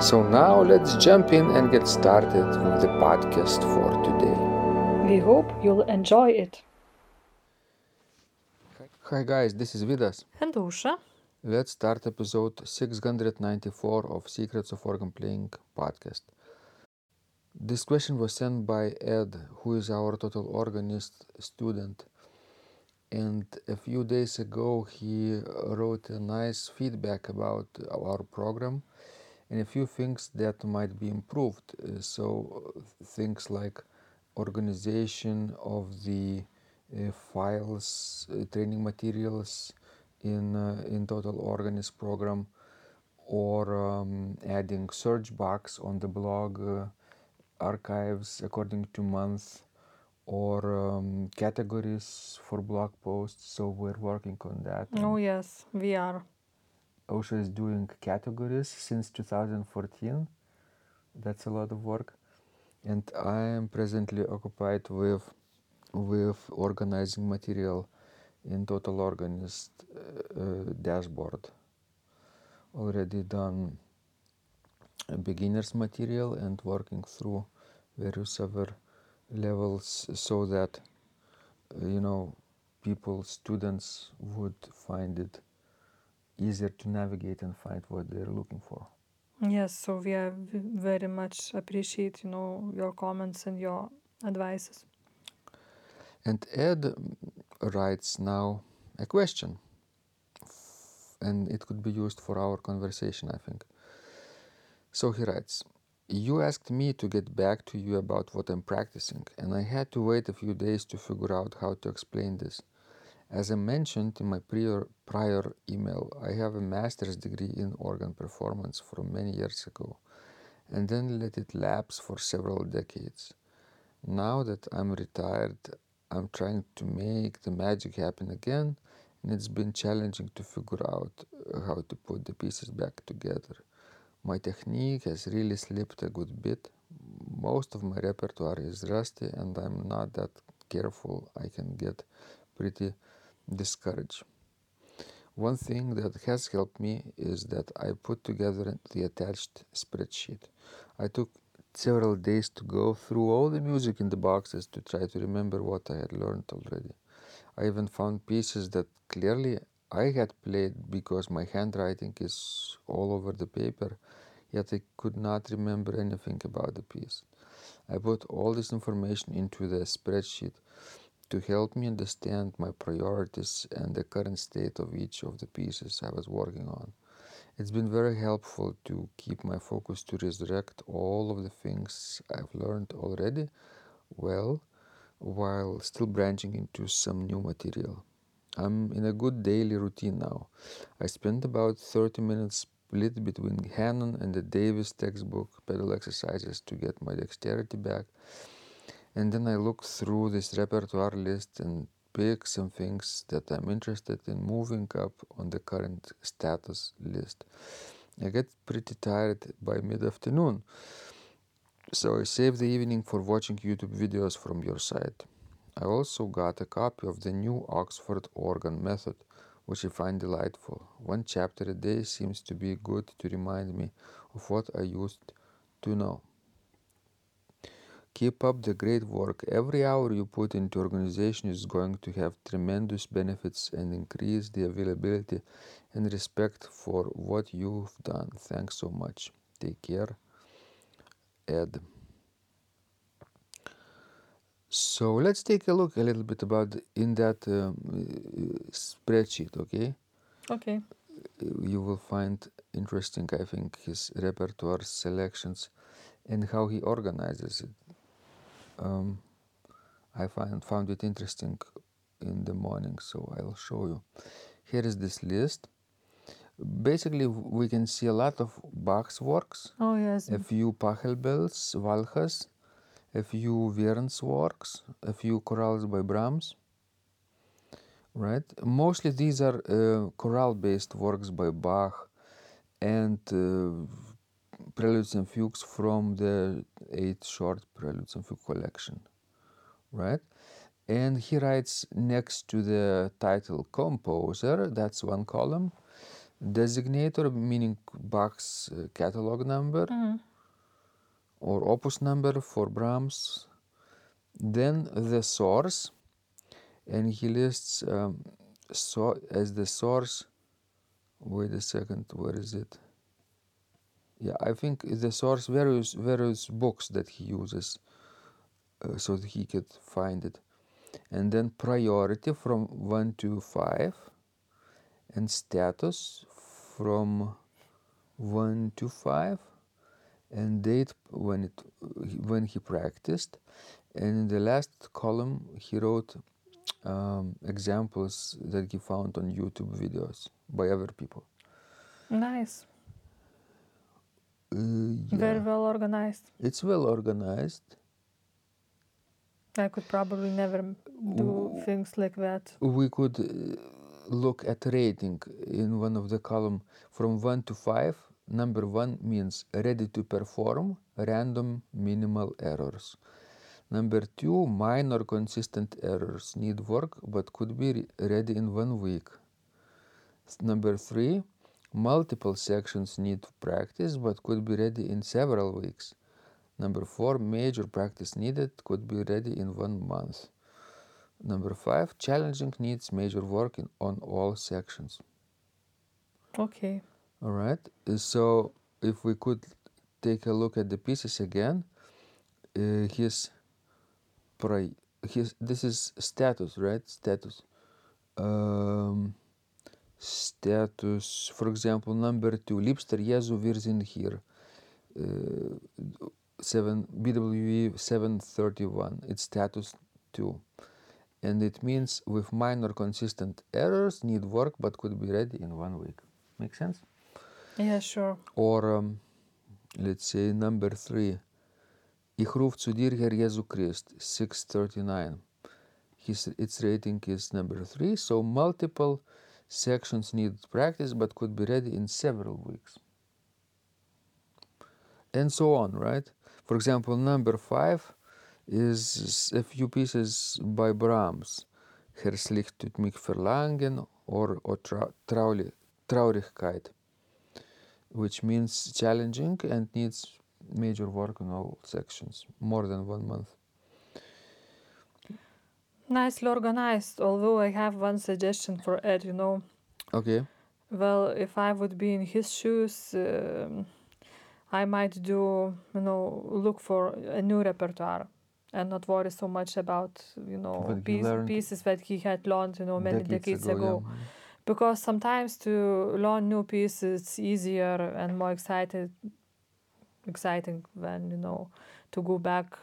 So now let's jump in and get started with the podcast for today. We hope you'll enjoy it. Hi guys, this is Vidas. And Aušra. Let's start episode 694 of Secrets of Organ Playing podcast. This question was sent by Ed, who is our total organist student. And a few days ago, he wrote a nice feedback about our program and a few things that might be improved. Uh, so, things like organization of the uh, files, uh, training materials in, uh, in Total Organist program, or um, adding search box on the blog uh, archives according to month or um, categories for blog posts. So we're working on that. Oh, yes, we are. Aušra is doing categories since 2014. That's a lot of work. And I am presently occupied with with organizing material in Total Organist uh, uh, dashboard. Already done beginner's material and working through various other levels so that uh, you know people students would find it easier to navigate and find what they're looking for. Yes, so we very much appreciate, you know, your comments and your advices. and ed writes now a question and it could be used for our conversation i think. So he writes you asked me to get back to you about what i'm practicing and i had to wait a few days to figure out how to explain this As I mentioned in my prior, prior email, I have a master's degree in organ performance from many years ago, and then let it lapse for several decades. Now that I'm retired, I'm trying to make the magic happen again, and it's been challenging to figure out uh, how to put the pieces back together. My technique has really slipped a good bit. Most of my repertoire is rusty, and I'm not that careful. I can get pretty discouraged. One thing that has helped me is that I put together the attached spreadsheet. I took several days to go through all the music in the boxes to try to remember what I had learned already. I even found pieces that clearly I had played because my handwriting is all over the paper, yet I could not remember anything about the piece. I put all this information into the spreadsheet to help me understand my priorities and the current state of each of the pieces I was working on. It's been very helpful to keep my focus to resurrect all of the things I've learned already well while still branching into some new material. I'm in a good daily routine now. I spend about 30 minutes split between Hanon and the Davis textbook pedal exercises to get my dexterity back and then I look through this repertoire list and pick some things that I'm interested in moving up on the current status list. I get pretty tired by mid afternoon, so I save the evening for watching YouTube videos from your site. I also got a copy of the new Oxford organ method, which I find delightful. One chapter a day seems to be good to remind me of what I used to know. Keep up the great work. Every hour you put into organization is going to have tremendous benefits and increase the availability and respect for what you've done. Thanks so much. Take care. Ed. So let's take a look a little bit about in that um, spreadsheet, okay? Okay. You will find interesting, I think, his repertoire selections and how he organizes it um, I find found it interesting in the morning so I'll show you here is this list basically we can see a lot of Bach's works Oh, yes. a few Pachelbels, Walchas a few Vierne's works, a few chorales by Brahms. Right? Mostly these are uh, chorale-based works by Bach and uh, preludes and fugues from the eight short preludes and fugue collection. Right? And he writes next to the title composer, that's one column, designator meaning Bach's uh, catalog number or opus number for Brahms, then the source, and he lists um, so as the source. Wait a second, where is it? Yeah, I think the source various various books that he uses, uh, so that he could find it, and then priority from one to five, and status from one to five, and date when it when he practiced. And in the last column he wrote um, examples that he found on youtube videos by other people. Nice. Uh, Very well organized. it's well organized. I could probably never do things like that. we could uh, look at rating in one of the column from 1 to 5 number 1 means ready to perform random minimal errors. Number 2 minor consistent errors need work but could be re- ready in one week. Number 3 multiple sections need practice but could be ready in several weeks number 4 major practice needed could be ready in one month Number five, challenging needs major work in, on all sections. Okay. All right. So if we could take a look at the pieces again, uh, his, pri- his this is status, right? Status. Um, status. For example, number two, Liebster Jesu wir sind hier. Uh, seven BWV seven thirty one. It's status two. and it means with minor consistent errors need work but could be ready in one week make sense Yeah, sure. or um, let's say number three Ich ruf zu dir Herr Jesu Christ 639 His, its rating is number three so multiple sections need practice but could be ready in several weeks and so on right for example number five is a few pieces by Brahms, Herzlich tut mich verlangen or, or traulich, Traurigkeit, which means challenging and needs major work in all sections, more than one month. Nicely organized, although I have one suggestion for Ed, you know. Okay, Well, if I would be in his shoes, um, I might do, you know, look for a new repertoire and not worry so much about, you know, piece, pieces that he had learned, you know, many decades, ago. yeah. Because sometimes to learn new pieces it's easier and more excited, exciting than, you know, to go back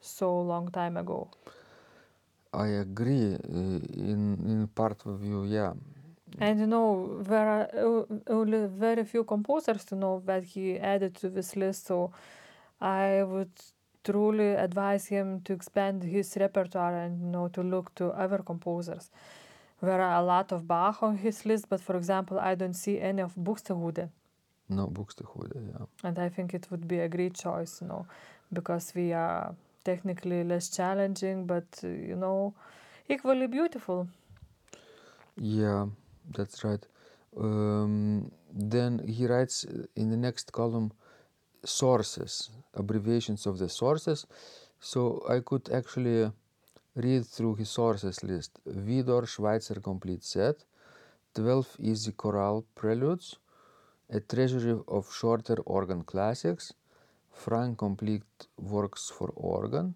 so long time ago. I agree uh, in in part of you, yeah. And you know, there are only very few composers to know that he added to this list. So I would truly advise him to expand his repertoire and you know to look to other composers. There are a lot of Bach on his list, but for example, I don't see any of Buxtehude. No Buxtehude, yeah. And I think it would be a great choice, you know, because we are technically less challenging, but uh, you know, equally beautiful. Yeah, that's right. Um, then he writes uh, in the next column sources, abbreviations of the sources. So I could actually read through his sources list. Widor Schweitzer complete set, 12 easy chorale preludes, a treasury of shorter organ classics, Franck complete works for organ,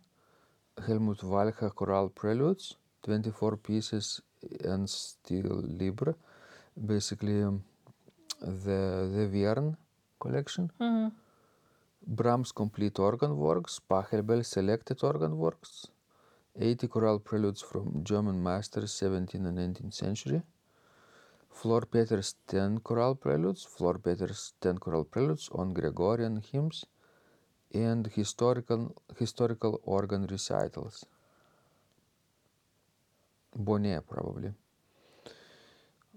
Helmut Walcha chorale preludes, 24 pieces and style libre, basically um, the the Vierne collection. Mhm. Brahms complete organ works, Pachelbel selected organ works, 80 chorale preludes from German masters 17th and 19th century. Flor Peeters 10 chorale preludes, Flor Peeters 10 chorale preludes on Gregorian hymns, and historical historical organ recitals. Bonnet probably.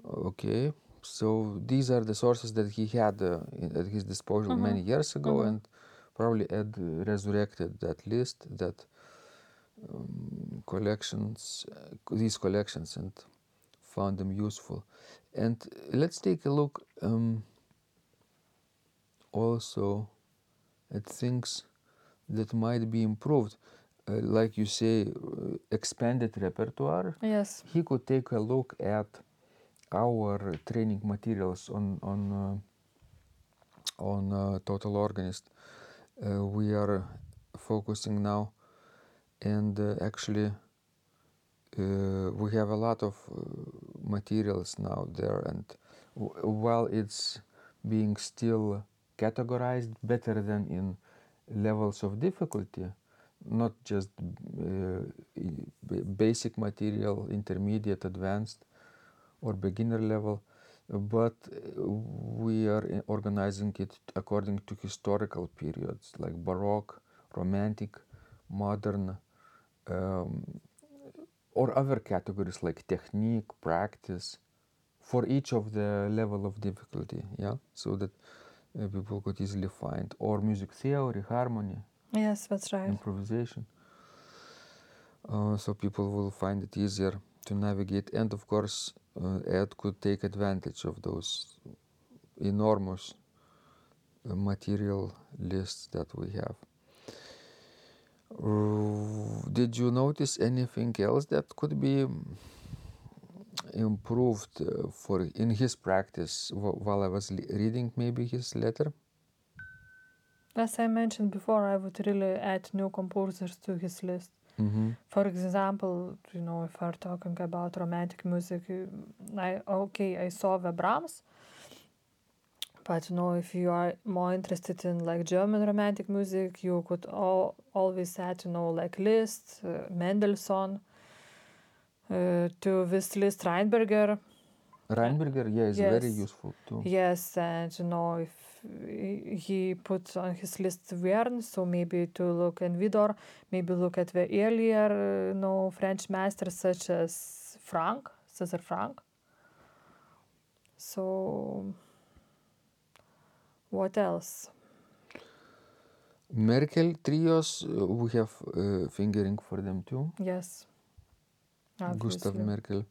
Okay, so these are the sources that he had uh, at his disposal Mhm. many years ago, Mhm. and probably Ed resurrected that list, that um, collections, uh, these collections, and found them useful. And let's take a look um, also at things that might be improved. Uh, like you say, uh, expanded repertoire. Yes. He could take a look at our training materials on on uh, on uh, Total Organist. Uh, we are focusing now, and uh, actually, we have a lot of materials now there. And w- while it's being still categorized better than in levels of difficulty, not just uh, basic material, intermediate, advanced, or beginner level, but we are organizing it according to historical periods like Baroque, Romantic, Modern, um, or other categories like technique, practice, for each of the level of difficulty. Yeah, so that people could easily find, or music theory, harmony, Yes, that's right. improvisation. Uh, so people will find it easier to navigate, and of course, uh, Ed could take advantage of those enormous uh, material lists that we have. Did you notice anything else that could be improved uh, for in his practice while I was reading maybe his letter? As I mentioned before, I would really add new composers to his list. Mm-hmm. For example, you know, if we're talking about romantic music, uh, I okay, I saw the Brahms, but you know, if you are more interested in like German romantic music, you could all, always add, you know, like Liszt, uh, Mendelssohn, uh, to this list Reinberger. Reinberger, yeah, is very Yes. useful too. Yes, and you know, if he put on his list Verne, so maybe to look in Vidor, maybe look at the earlier, uh, you know, French masters such as Franck, César Franck. So, what else? Merkel trios, uh, we have uh, fingering for them too. Yes, Gustav. Merkel.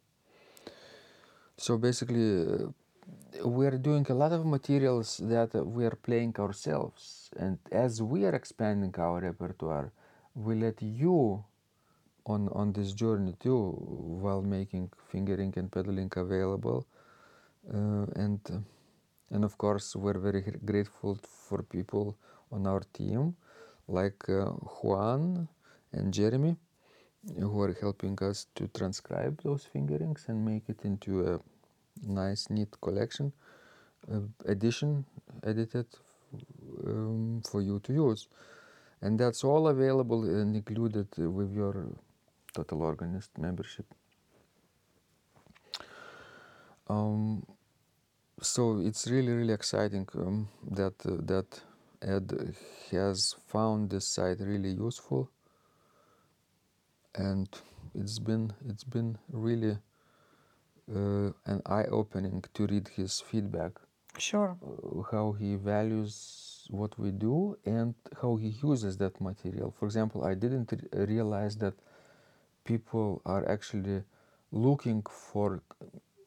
So basically, uh, we are doing a lot of materials that we are playing ourselves, and as we are expanding our repertoire, we let you on on this journey too, while making fingering and pedaling available, uh, and and of course we're very grateful for people on our team, like uh, Juan and Jeremy, who are helping us to transcribe those fingerings and make it into a nice, neat collection, uh, edition, edited um, for you to use. And that's all available and included with your Total Organist membership. Um, so it's really, really exciting um, that uh, that Ed has found this site really useful, and it's been it's been really uh, an eye-opening to read his feedback, Sure. uh, how he values what we do and how he uses that material. For example, I didn't re- realize that people are actually looking for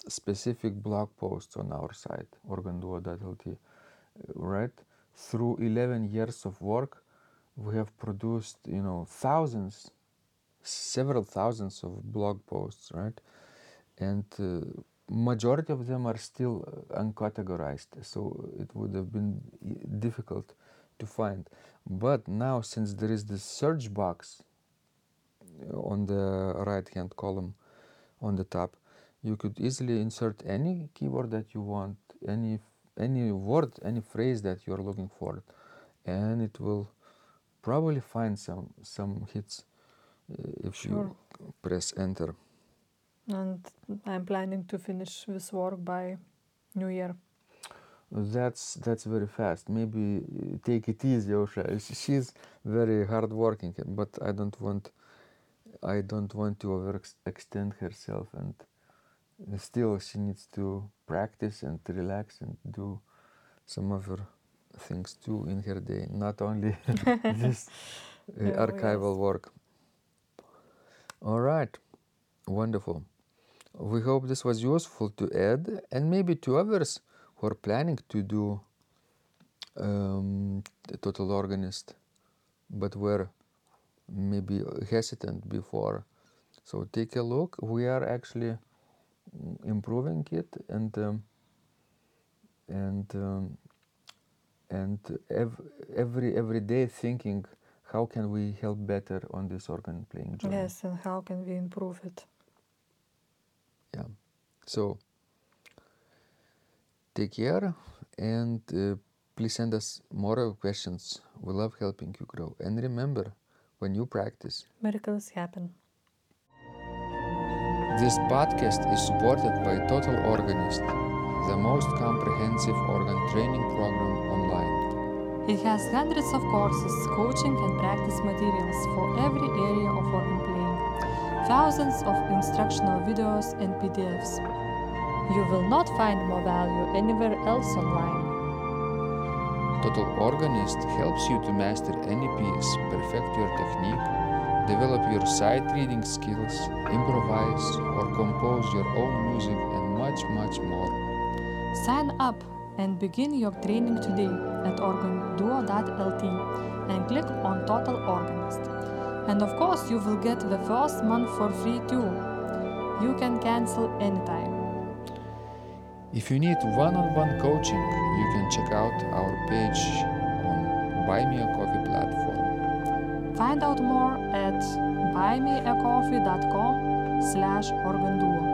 specific blog posts on our site organduo.lt right through 11 years of work we have produced you know thousands several thousands of blog posts right? And uh, majority of them are still uh, uncategorized so it would have been e- difficult to find. But now since there is this search box uh, on the right hand column on the top you could easily insert any keyword that you want any any word any phrase that you're looking for and it will probably find some some hits. uh, if Sure. you press enter And I'm planning to finish this work by New Year. That's that's very fast. Maybe uh, take it easy, Aušra. She's very hardworking, but I don't want I don't want to overextend herself, and still she needs to practice and relax and do some other things too in her day, not only this uh, Oh, archival yes. work. All right, wonderful. We hope this was useful to Ed and maybe to others who are planning to do um, total organist, but were maybe hesitant before. So take a look. We are actually mm, improving it and um, and um, and ev- every every day thinking how can we help better on this organ playing journey. Yes, and how can we improve it? Yeah. So take care and uh, please send us more questions. We love helping you grow. And remember, when you practice, Miracles happen. this podcast is supported by Total Organist, the most comprehensive organ training program online. It has hundreds of courses, coaching, and practice materials for every area of organ playing, thousands of instructional videos and PDFs. You will not find more value anywhere else online. Total Organist helps you to master any piece, perfect your technique, develop your sight reading skills, improvise or compose your own music, and much, much more. Sign up and begin your training today at organduo.lt and click on Total Organist. And of course, you will get the first month for free too. You can cancel anytime. If you need one-on-one coaching, you can check out our page on Buy Me a Coffee platform. Find out more at buymeacoffee.com slash organduo.